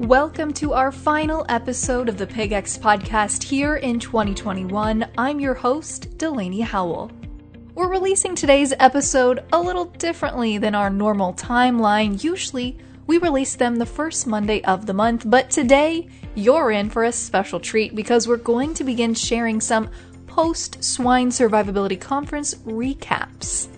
Welcome to our final episode of the PigX podcast here in 2021. I'm your host, Delaney Howell. We're releasing today's episode a little differently than our normal timeline. Usually, we release them the first Monday of the month, but today you're in for a special treat because we're going to begin sharing some post swine survivability conference recaps.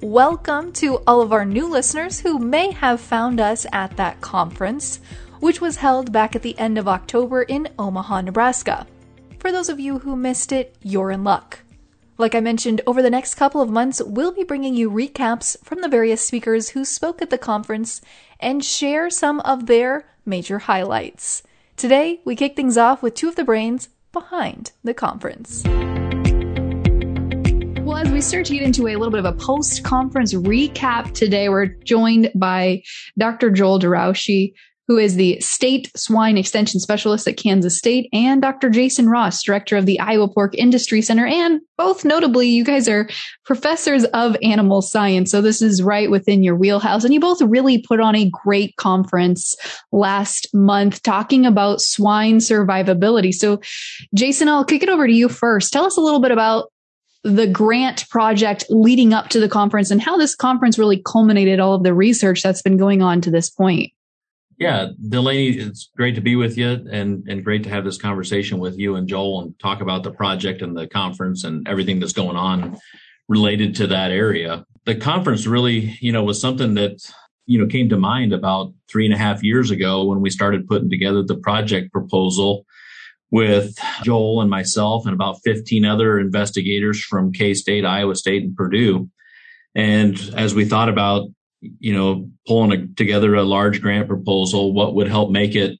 Welcome to all of our new listeners who may have found us at that conference which was held back at the end of October in Omaha, Nebraska. For those of you who missed it, you're in luck. Like I mentioned, over the next couple of months, we'll be bringing you recaps from the various speakers who spoke at the conference and share some of their major highlights. Today, we kick things off with two of the brains behind the conference. Well, as we start to get into a little bit of a post conference recap today, we're joined by Dr. Joel DeRouchey, who is the state swine extension specialist at Kansas State, and Dr. Jason Ross, director of the Iowa Pork Industry Center. And both notably, you guys are professors of animal science. So this is right within your wheelhouse. And you both really put on a great conference last month talking about swine survivability. So Jason, I'll kick it over to you first. Tell us a little bit about the grant project leading up to the conference and how this conference really culminated all of the research that's been going on to this point. Yeah, Delaney, it's great to be with you and, and great to have this conversation with you and Joel and talk about the project and the conference and everything that's going on related to that area. The conference really, you know, was something that, you know, came to mind about three and a half years ago when we started putting together the project proposal with Joel and myself and about 15 other investigators from K State, Iowa State, and Purdue. And as we thought about you know, pulling a, together a large grant proposal, what would help make it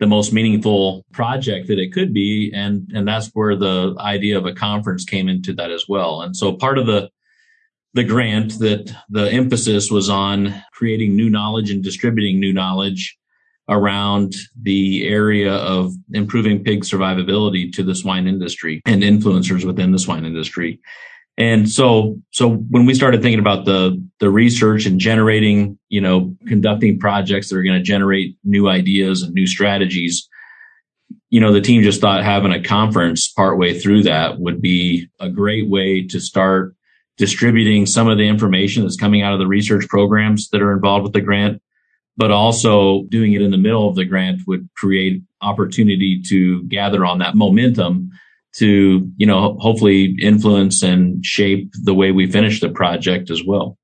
the most meaningful project that it could be. And, and that's where the idea of a conference came into that as well. And so part of the, the grant that the emphasis was on creating new knowledge and distributing new knowledge around the area of improving pig survivability to the swine industry and influencers within the swine industry. And so, so when we started thinking about the, the research and generating, you know, conducting projects that are going to generate new ideas and new strategies, you know, the team just thought having a conference partway through that would be a great way to start distributing some of the information that's coming out of the research programs that are involved with the grant, but also doing it in the middle of the grant would create opportunity to gather on that momentum to, you know, hopefully influence and shape the way we finish the project as well.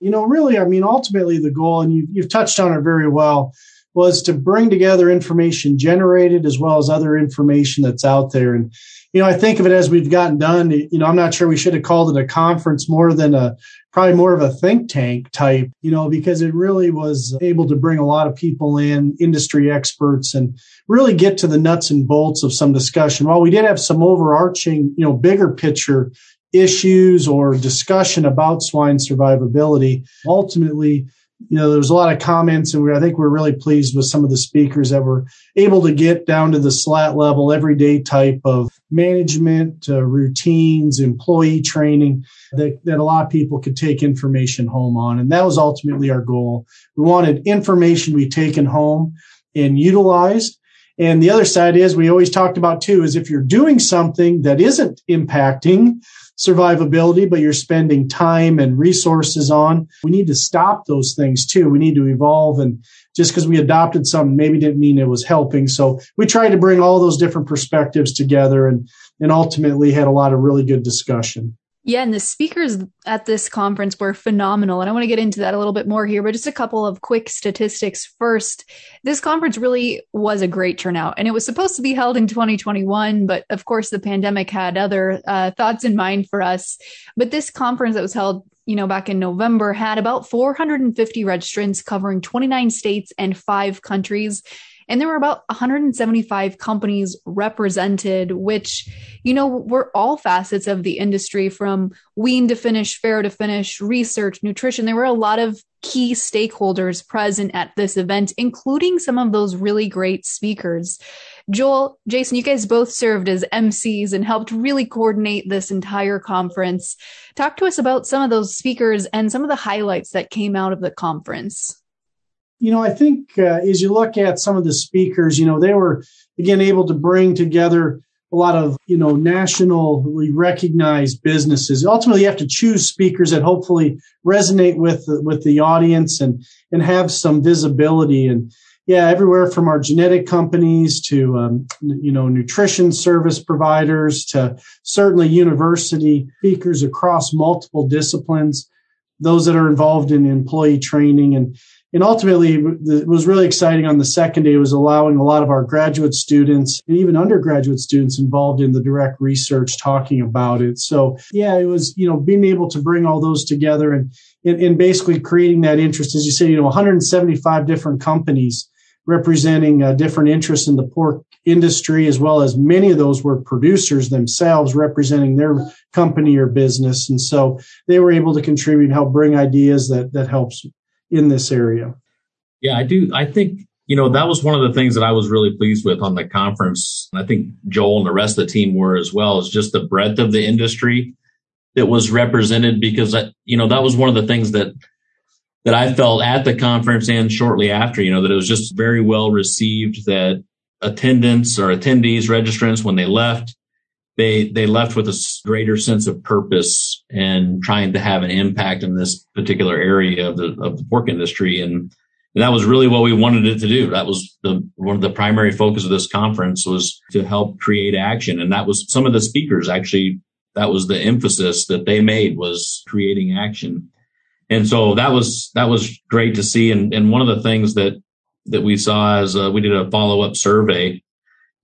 You know, really, I mean, ultimately the goal, and you, you've touched on it very well, was to bring together information generated as well as other information that's out there. And, you know, I think of it as we've gotten done. You know, I'm not sure we should have called it a conference more than a probably more of a think tank type, you know, because it really was able to bring a lot of people in, industry experts, and really get to the nuts and bolts of some discussion. While we did have some overarching, you know, bigger picture issues or discussion about swine survivability, ultimately, you know, there was a lot of comments, and we, I think we're really pleased with some of the speakers that were able to get down to the slat level, everyday type of management uh, routines, employee training that, that a lot of people could take information home on. And that was ultimately our goal. We wanted information we taken home and utilized. And the other side is we always talked about too is if you're doing something that isn't impacting survivability, but you're spending time and resources on. We need to stop those things too. We need to evolve and just because we adopted something maybe didn't mean it was helping. So we tried to bring all those different perspectives together and, and ultimately had a lot of really good discussion. Yeah, and the speakers at this conference were phenomenal. And I want to get into that a little bit more here, but just a couple of quick statistics first. This conference really was a great turnout, and it was supposed to be held in 2021, but of course, the pandemic had other uh, thoughts in mind for us. But this conference that was held you know, back in November had about 450 registrants covering 29 states and five countries. And there were about 175 companies represented, which, you know, were all facets of the industry from wean to finish, farrow to finish, research, nutrition. There were a lot of key stakeholders present at this event, including some of those really great speakers. Joel, Jason, you guys both served as MCs and helped really coordinate this entire conference. Talk to us about some of those speakers and some of the highlights that came out of the conference. You know, I think uh, as you look at some of the speakers, you know, they were again able to bring together a lot of you know nationally recognized businesses. Ultimately, you have to choose speakers that hopefully resonate with the, with the audience and and have some visibility. And yeah, everywhere from our genetic companies to um, you know nutrition service providers to certainly university speakers across multiple disciplines, those that are involved in employee training and and ultimately, it was really exciting on the second day was allowing a lot of our graduate students and even undergraduate students involved in the direct research talking about it. So yeah, it was, you know, being able to bring all those together and, and, basically creating that interest, as you say, you know, 175 different companies representing uh, different interests in the pork industry, as well as many of those were producers themselves representing their company or business. And so they were able to contribute and help bring ideas that, that helps in this area. Yeah, I do. I think, you know, that was one of the things that I was really pleased with on the conference. I think Joel and the rest of the team were as well, is just the breadth of the industry that was represented because, uh, you know, that was one of the things that that I felt at the conference and shortly after, you know, that it was just very well received that attendants or attendees, registrants, when they left, they they left with a greater sense of purpose and trying to have an impact in this particular area of the of the pork industry. And, and that was really what we wanted it to do. That was the one of the primary focus of this conference was to help create action. And that was some of the speakers actually that was the emphasis that they made was creating action. And so that was that was great to see. And, and one of the things that that we saw as uh, we did a follow-up survey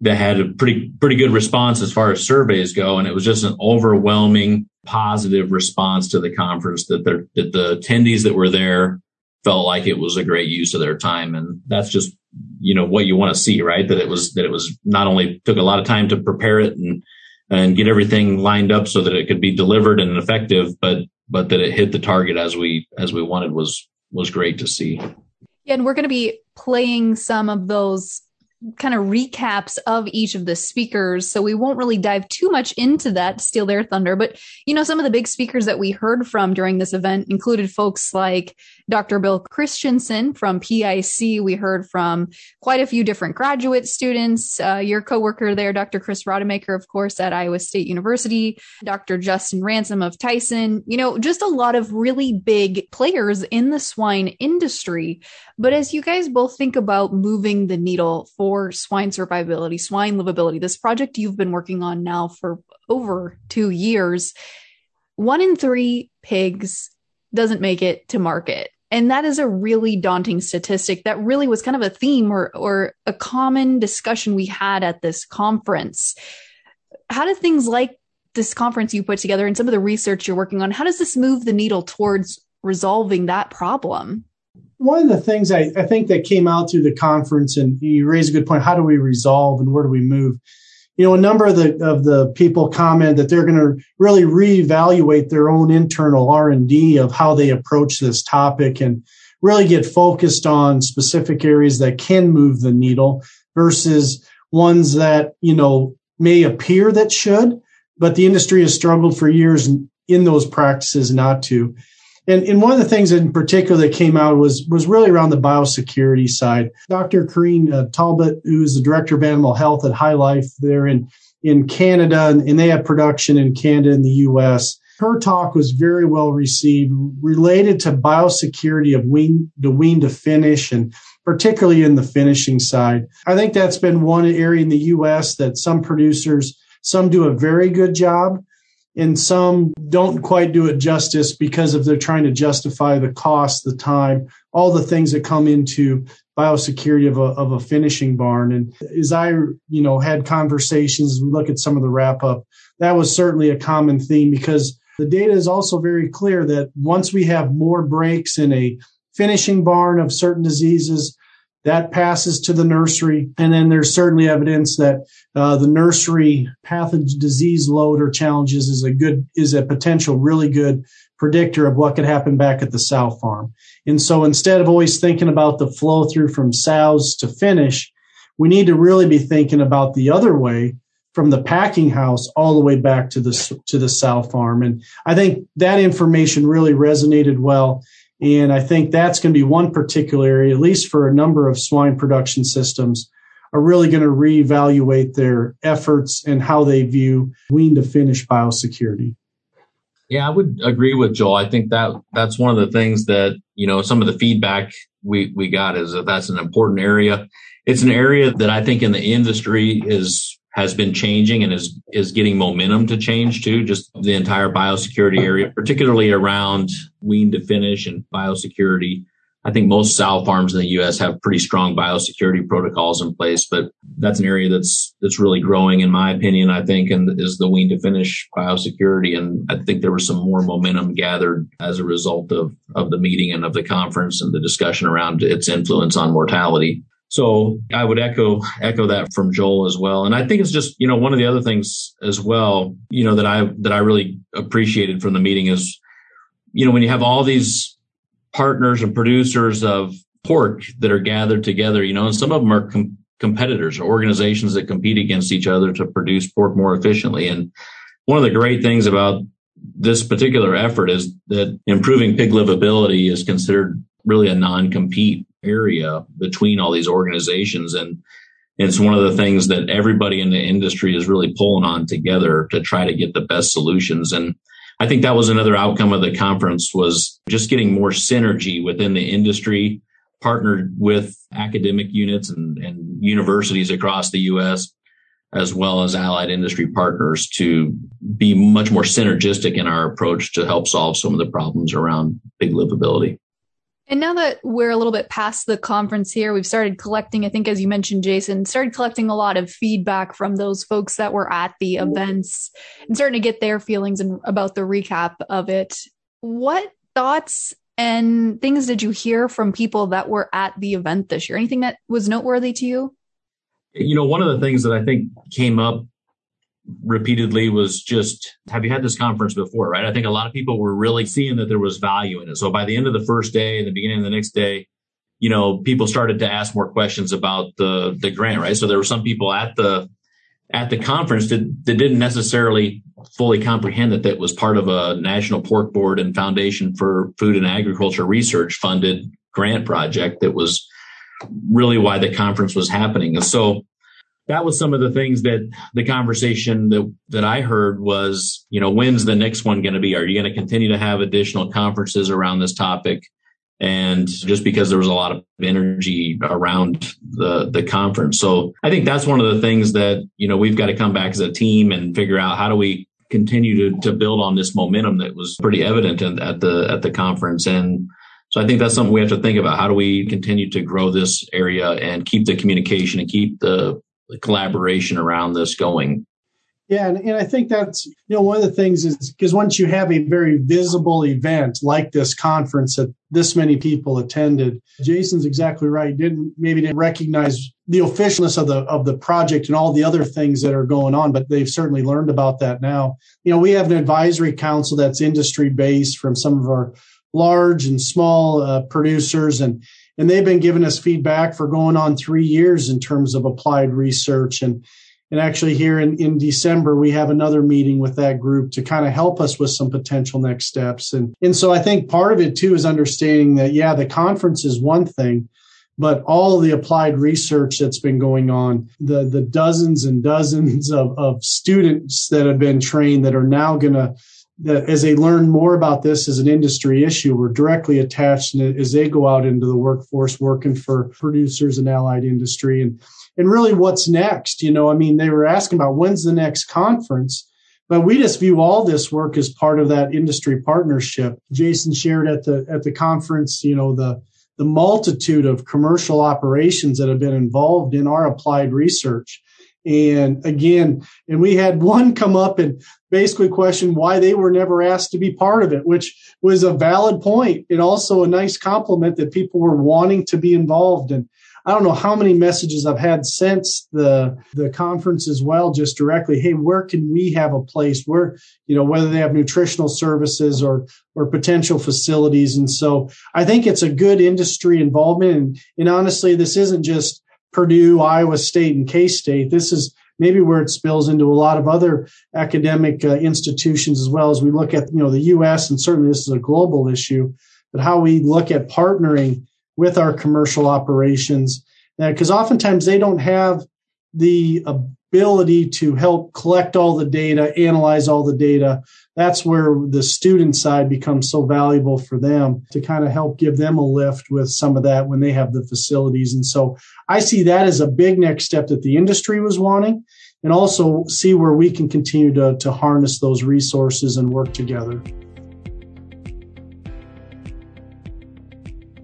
that had a pretty pretty good response as far as surveys go, and it was just an overwhelming positive response to the conference that that the attendees that were there felt like it was a great use of their time, and that's just you know what you want to see, right? That it was that it was not only took a lot of time to prepare it and and get everything lined up so that it could be delivered and effective, but but that it hit the target as we as we wanted was was great to see. Yeah, and we're going to be playing some of those kind of recaps of each of the speakers. So we won't really dive too much into that, steal their thunder. But, you know, some of the big speakers that we heard from during this event included folks like Dr. Bill Christensen from PIC. We heard from quite a few different graduate students. Uh, your coworker there, Dr. Chris Rademacher, of course, at Iowa State University, Dr. Justin Ransom of Tyson, you know, just a lot of really big players in the swine industry. But as you guys both think about moving the needle for swine survivability, swine livability, this project you've been working on now for over two years, one in three pigs doesn't make it to market. And that is a really daunting statistic that really was kind of a theme or, or a common discussion we had at this conference. How do things like this conference you put together and some of the research you're working on, how does this move the needle towards resolving that problem? One of the things I, I think that came out through the conference, and you raise a good point, how do we resolve and where do we move? You know, a number of the of the people comment that they're going to really reevaluate their own internal R and D of how they approach this topic and really get focused on specific areas that can move the needle versus ones that you know may appear that should, but the industry has struggled for years in those practices not to. And, and one of the things in particular that came out was was really around the biosecurity side. Dr. Corrine uh, Talbot, who's the director of animal health at HyLife there in in Canada, and, and they have production in Canada and the U.S. Her talk was very well received, related to biosecurity of wean the wean to finish, and particularly in the finishing side. I think that's been one area in the U.S. that some producers some do a very good job and some don't quite do it justice because of they're trying to justify the cost, the time, all the things that come into biosecurity of a, of a finishing barn. And as I, you know, had conversations, we look at some of the wrap up, that was certainly a common theme because the data is also very clear that once we have more breaks in a finishing barn of certain diseases, that passes to the nursery. And then there's certainly evidence that uh, the nursery pathogen disease load or challenges is a good, is a potential really good predictor of what could happen back at the sow farm. And so instead of always thinking about the flow through from sows to finish, we need to really be thinking about the other way from the packing house all the way back to the to the sow farm. And I think that information really resonated well And I think that's going to be one particular area, at least for a number of swine production systems, are really going to reevaluate their efforts and how they view wean to finish biosecurity. Yeah, I would agree with Joel. I think that that's one of the things that, you know, some of the feedback we, we got is that that's an important area. It's an area that I think in the industry is has been changing and is is getting momentum to change too. Just the entire biosecurity area, particularly around wean to finish and biosecurity. I think most sow farms in the U.S. have pretty strong biosecurity protocols in place, but that's an area that's that's really growing, in my opinion. I think, and is the wean to finish biosecurity, and I think there was some more momentum gathered as a result of of the meeting and of the conference and the discussion around its influence on mortality. So I would echo echo that from Joel as well. And I think it's just, you know, one of the other things as well, you know, that I that I really appreciated from the meeting is, you know, when you have all these partners and producers of pork that are gathered together, you know, and some of them are com- competitors or organizations that compete against each other to produce pork more efficiently. And one of the great things about this particular effort is that improving pig livability is considered really a non-compete area between all these organizations. And it's one of the things that everybody in the industry is really pulling on together to try to get the best solutions. And I think that was another outcome of the conference was just getting more synergy within the industry, partnered with academic units and, and universities across the U.S as well as allied industry partners to be much more synergistic in our approach to help solve some of the problems around pig livability. And now that we're a little bit past the conference here, we've started collecting, I think, as you mentioned, Jason, started collecting a lot of feedback from those folks that were at the mm-hmm. events and starting to get their feelings and about the recap of it. What thoughts and things did you hear from people that were at the event this year? Anything that was noteworthy to you? You know, one of the things that I think came up repeatedly was just have you had this conference before? Right? I think a lot of people were really seeing that there was value in it. So by the end of the first day and the beginning of the next day you know people started to ask more questions about the the grant right? So there were some people at the at the conference that, that didn't necessarily fully comprehend that that was part of a national pork board and foundation for food and agriculture research funded grant project that was really why the conference was happening. And so that was some of the things that the conversation that that I heard was, you know, when's the next one going to be? Are you going to continue to have additional conferences around this topic? And just because there was a lot of energy around the the conference, so I think that's one of the things that you know we've got to come back as a team and figure out how do we continue to to build on this momentum that was pretty evident at the at the conference and. So I think that's something we have to think about. How do we continue to grow this area and keep the communication and keep the the collaboration around this going. Yeah, and, and I think that's you know one of the things is because once you have a very visible event like this conference that this many people attended, Jason's exactly right. Didn't maybe didn't recognize the officialness of the of the project and all the other things that are going on, but they've certainly learned about that now. You know, we have an advisory council that's industry based from some of our large and small uh, producers and and they've been giving us feedback for going on three years in terms of applied research. And and actually here in, in december we have another meeting with that group to kind of help us with some potential next steps. And and so i think part of it too is understanding that yeah the conference is one thing but all the applied research that's been going on the the dozens and dozens of, of students that have been trained that are now going to that as they learn more about this as an industry issue, we're directly attached as they go out into the workforce working for producers and allied industry and and really what's next. You know, I mean, they were asking about when's the next conference, but we just view all this work as part of that industry partnership. Jason shared at the at the conference, you know, the the multitude of commercial operations that have been involved in our applied research and again, and we had one come up and basically question why they were never asked to be part of it, which was a valid point and also a nice compliment that people were wanting to be involved. And I don't know how many messages I've had since the the conference as well, just directly, hey, where can we have a place where, you know, whether they have nutritional services or or potential facilities. And so I think it's a good industry involvement. And, and honestly, this isn't just Purdue, Iowa State, and K State. This is maybe where it spills into a lot of other academic uh, institutions as well as we look at you know the U.S. and certainly this is a global issue. but how we look at partnering with our commercial operations. Because oftentimes they don't have the ability to help collect all the data, analyze all the data. That's where the student side becomes so valuable for them to kind of help give them a lift with some of that when they have the facilities. And so I see that as a big next step that the industry was wanting and also see where we can continue to, to harness those resources and work together.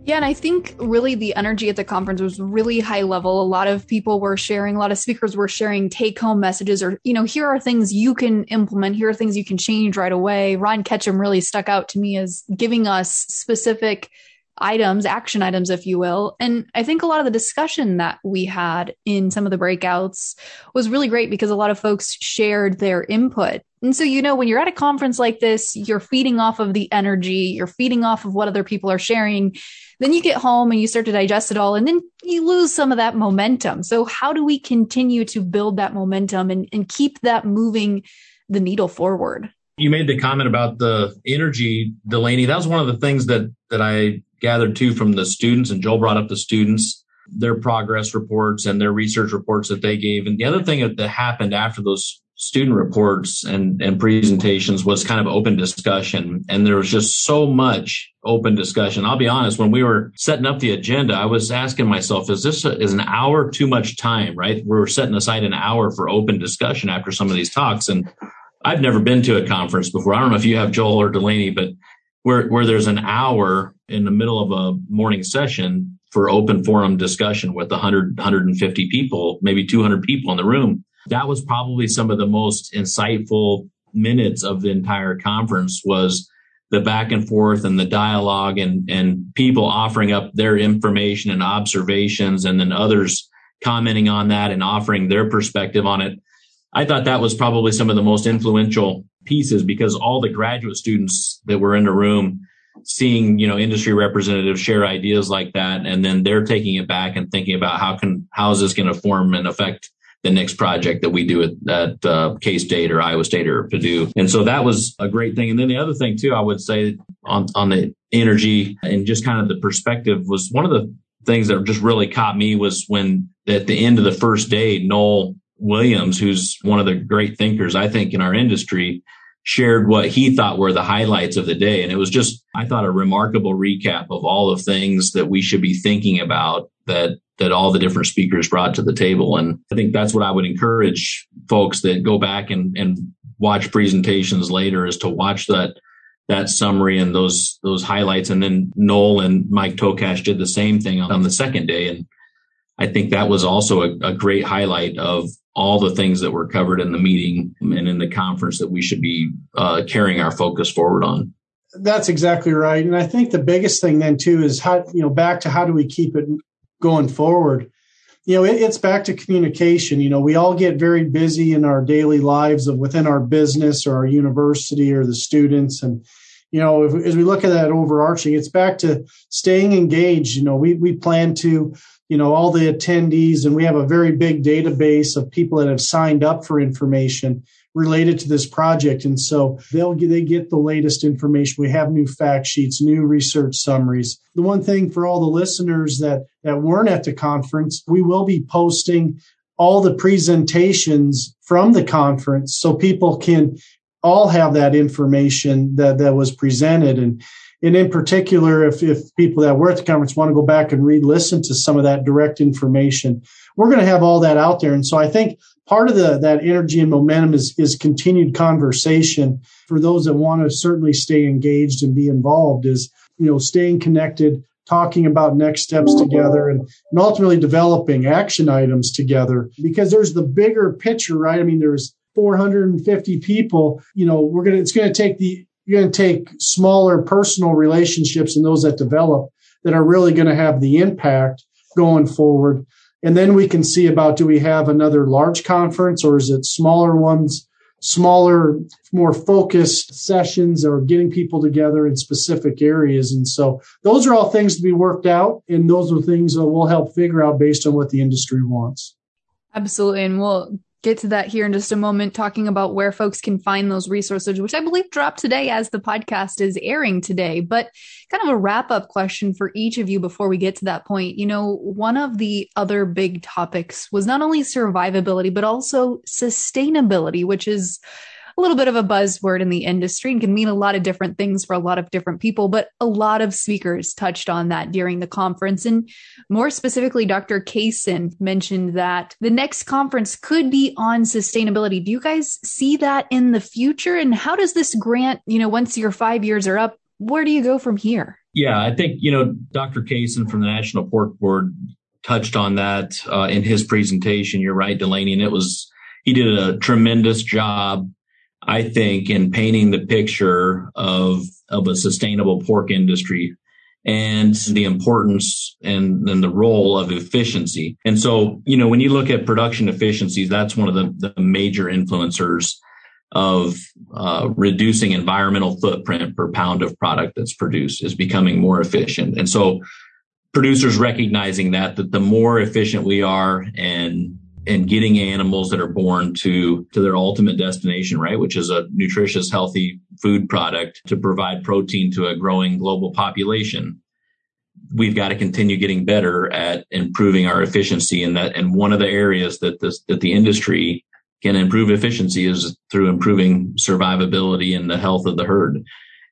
Yeah, and I think really the energy at the conference was really high level. A lot of people were sharing, a lot of speakers were sharing take home messages or, you know, here are things you can implement, here are things you can change right away. Ron Ketchem really stuck out to me as giving us specific items, action items, if you will. And I think a lot of the discussion that we had in some of the breakouts was really great because a lot of folks shared their input. And so, you know, when you're at a conference like this, you're feeding off of the energy, you're feeding off of what other people are sharing. Then you get home and you start to digest it all, and then you lose some of that momentum. So, how do we continue to build that momentum and, and keep that moving the needle forward? You made the comment about the energy, Delaney. That was one of the things that that I gathered too from the students, and Joel brought up the students, their progress reports and their research reports that they gave. And the other thing that happened after those student reports and, and presentations was kind of open discussion. And there was just so much open discussion. I'll be honest, when we were setting up the agenda, I was asking myself, is this a, is an hour too much time, right? We're setting aside an hour for open discussion after some of these talks. And I've never been to a conference before. I don't know if you have Joel or Delaney, but where, where there's an hour in the middle of a morning session for open forum discussion with 100, 150 people, maybe 200 people in the room. That was probably some of the most insightful minutes of the entire conference was the back and forth and the dialogue and, and people offering up their information and observations and then others commenting on that and offering their perspective on it. I thought that was probably some of the most influential pieces because all the graduate students that were in the room seeing you know industry representatives share ideas like that and then they're taking it back and thinking about how can how is this going to form and affect the next project that we do at, at uh, K-State or Iowa State or Purdue. And so that was a great thing. And then the other thing too, I would say on, on the energy and just kind of the perspective was one of the things that just really caught me was when at the end of the first day, Noel Williams, who's one of the great thinkers, I think, in our industry, shared what he thought were the highlights of the day. And it was just, I thought, a remarkable recap of all the things that we should be thinking about that that all the different speakers brought to the table. And I think that's what I would encourage folks that go back and, and watch presentations later is to watch that that summary and those those highlights. And then Noel and Mike Tokach did the same thing on the second day. And I think that was also a, a great highlight of all the things that were covered in the meeting and in the conference that we should be uh, carrying our focus forward on. That's exactly right. And I think the biggest thing then too is how, you know, back to how do we keep it going forward? You know, it, it's back to communication. You know, we all get very busy in our daily lives of within our business or our university or the students. And, you know, if, as we look at that overarching, it's back to staying engaged. You know, we, we plan to you know all the attendees and we have a very big database of people that have signed up for information related to this project. And so they'll get, they get the latest information. We have new fact sheets new research summaries. The one thing for all the listeners that that weren't at the conference we will be posting all the presentations from the conference so people can all have that information that that was presented. And and in particular, if, if people that were at the conference want to go back and re-listen to some of that direct information, we're going to have all that out there. And so I think part of the, that energy and momentum is, is continued conversation for those that want to certainly stay engaged and be involved is, you know, staying connected, talking about next steps together and, and ultimately developing action items together because there's the bigger picture, right? I mean, there's 450 people, you know, we're going to, it's going to take the you're going to take smaller personal relationships and those that develop that are really going to have the impact going forward. And then we can see about do we have another large conference or is it smaller ones, smaller, more focused sessions or getting people together in specific areas. And so those are all things to be worked out. And those are things that we'll help figure out based on what the industry wants. Absolutely. And we'll get to that here in just a moment, talking about where folks can find those resources, which I believe dropped today as the podcast is airing today. But kind of a wrap up question for each of you before we get to that point. You know, one of the other big topics was not only survivability, but also sustainability, which is a little bit of a buzzword in the industry and can mean a lot of different things for a lot of different people, but a lot of speakers touched on that during the conference. And more specifically, Dr. Kaysen mentioned that the next conference could be on sustainability. Do you guys see that in the future? And how does this grant, you know, once your five years are up, where do you go from here? Yeah, I think, you know, Dr. Kaysen from the National Pork Board touched on that uh, in his presentation. You're right, Delaney. And it was, he did a tremendous job I think, in painting the picture of, of a sustainable pork industry and the importance and, and the role of efficiency. And so, you know, when you look at production efficiencies, that's one of the, the major influencers of uh, reducing environmental footprint per pound of product that's produced is becoming more efficient. And so producers recognizing that, that the more efficient we are and and getting animals that are born to to their ultimate destination right? Which is a nutritious healthy food product to provide protein to a growing global population. We've got to continue getting better at improving our efficiency and that and one of the areas that this that the industry can improve efficiency is through improving survivability and the health of the herd.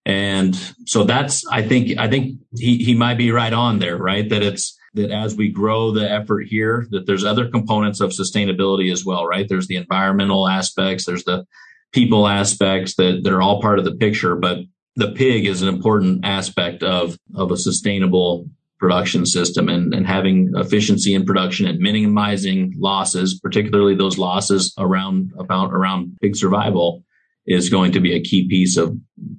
And so that's i think i think he he might be right on there right? That it's that as we grow the effort here, that there's other components of sustainability as well, right? There's the environmental aspects, there's the people aspects that, that are all part of the picture, but the pig is an important aspect of, of a sustainable production system and, and having efficiency in production and minimizing losses, particularly those losses around about around pig survival is going to be a key piece of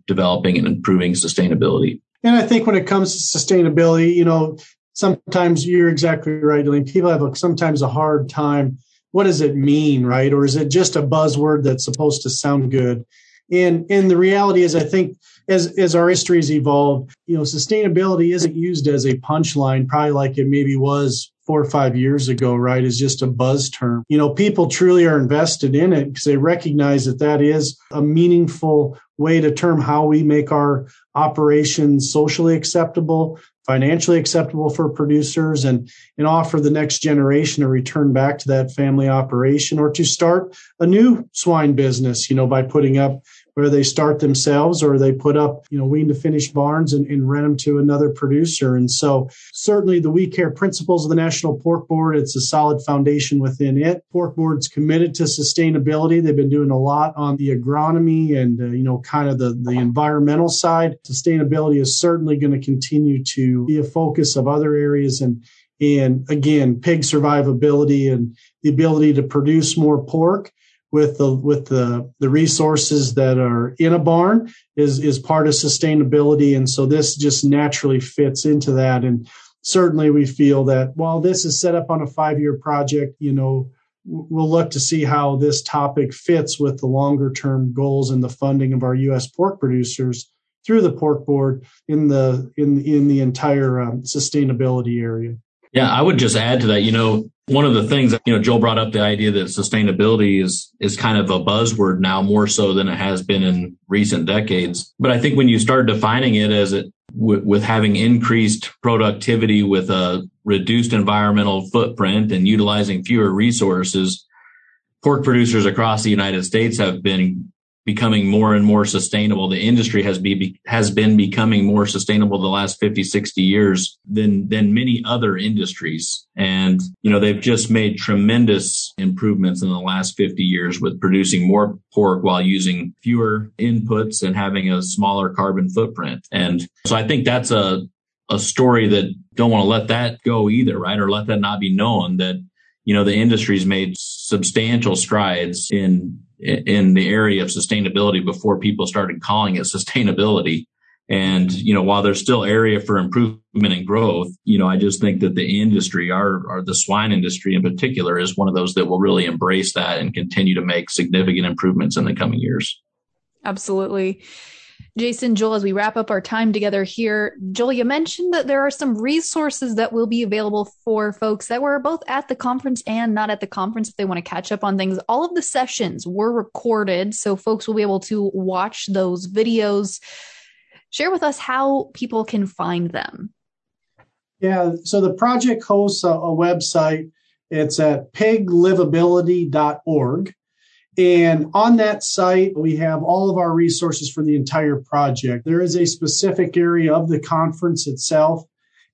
developing and improving sustainability. And I think when it comes to sustainability, you know, sometimes you're exactly right. Mean, people have a, sometimes a hard time. What does it mean, right? Or is it just a buzzword that's supposed to sound good? And and the reality is, I think as as our history has evolved, you know, sustainability isn't used as a punchline, probably like it maybe was four or five years ago, right? Is just a buzz term. You know, people truly are invested in it because they recognize that that is a meaningful way to term how we make our operations socially acceptable, financially acceptable for producers and, and offer the next generation a return back to that family operation or to start a new swine business, you know, by putting up where they start themselves or they put up, you know, wean to finish barns and, and rent them to another producer. And so certainly the We Care principles of the National Pork Board, it's a solid foundation within it. Pork Board's committed to sustainability. They've been doing a lot on the agronomy and, uh, you know, kind of the, the environmental side. Sustainability is certainly going to continue to be a focus of other areas and, and again, pig survivability and the ability to produce more pork with the with the the resources that are in a barn is is part of sustainability. And so this just naturally fits into that. And certainly we feel that while this is set up on a 5 year project you know we'll look to see how this topic fits with the longer term goals and the funding of our US pork producers through the pork board in the in in the entire um, sustainability area. Yeah, I would just add to that, you know, one of the things that, you know, Joel brought up the idea that sustainability is, is kind of a buzzword now more so than it has been in recent decades. But I think when you start defining it as it with, with having increased productivity with a reduced environmental footprint and utilizing fewer resources, pork producers across the United States have been becoming more and more sustainable. The industry has be, has been becoming more sustainable the last 50, 60 years than, than many other industries. And, you know, they've just made tremendous improvements in the last 50 years with producing more pork while using fewer inputs and having a smaller carbon footprint. And so I think that's a, a story that don't want to let that go either, right? Or let that not be known that, you know, the industry's made substantial strides in in the area of sustainability before people started calling it sustainability. And, you know, while there's still area for improvement and growth, you know, I just think that the industry, our, our, the swine industry in particular is one of those that will really embrace that and continue to make significant improvements in the coming years. Absolutely. Jason, Joel, as we wrap up our time together here, Joel, you mentioned that there are some resources that will be available for folks that were both at the conference and not at the conference if they want to catch up on things. All of the sessions were recorded, so folks will be able to watch those videos. Share with us how people can find them. Yeah, so the project hosts a, a website. It's at piglivability.org. And on that site, we have all of our resources for the entire project. There is a specific area of the conference itself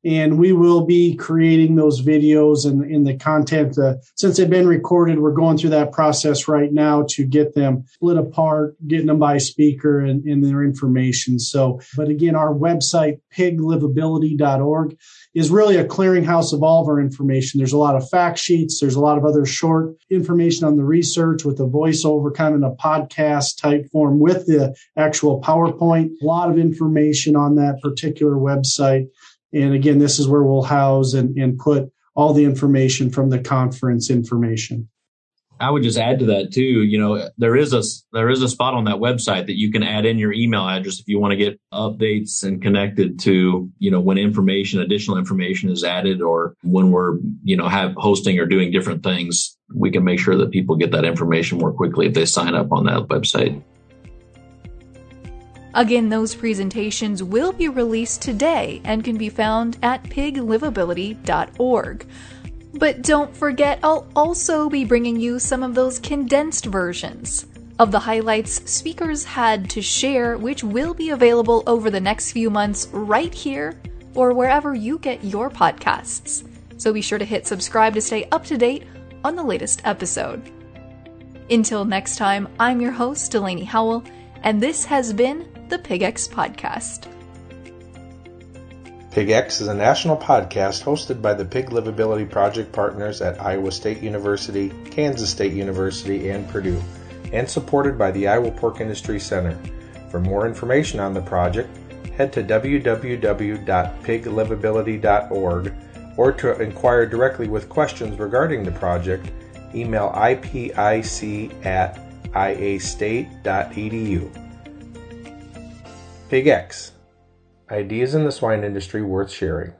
and we will be creating those videos and in the content uh, since they've been recorded we're going through that process right now to get them split apart getting them by speaker and, and their information so but again our website piglivability.org is really a clearinghouse of all of our information. There's a lot of fact sheets. There's a lot of other short information on the research with a voiceover kind of in a podcast type form with the actual powerpoint. A lot of information on that particular website. And again, this is where we'll house and, and put all the information from the conference information. I would just add to that too. You know, there is a there is a spot on that website that you can add in your email address if you want to get updates and connected to you know when information, additional information is added, or when we're you know have hosting or doing different things. We can make sure that people get that information more quickly if they sign up on that website. Again, those presentations will be released today and can be found at piglivability.org. But don't forget, I'll also be bringing you some of those condensed versions of the highlights speakers had to share, which will be available over the next few months right here or wherever you get your podcasts. So be sure to hit subscribe to stay up to date on the latest episode. Until next time, I'm your host, Delaney Howell, and this has been the PigX Podcast. PigX is a national podcast hosted by the Pig Livability Project partners at Iowa State University, Kansas State University, and Purdue, and supported by the Iowa Pork Industry Center. For more information on the project, head to www.piglivability.org or to inquire directly with questions regarding the project, email ipic at iastate.edu. PigX Ideas in the swine industry worth sharing.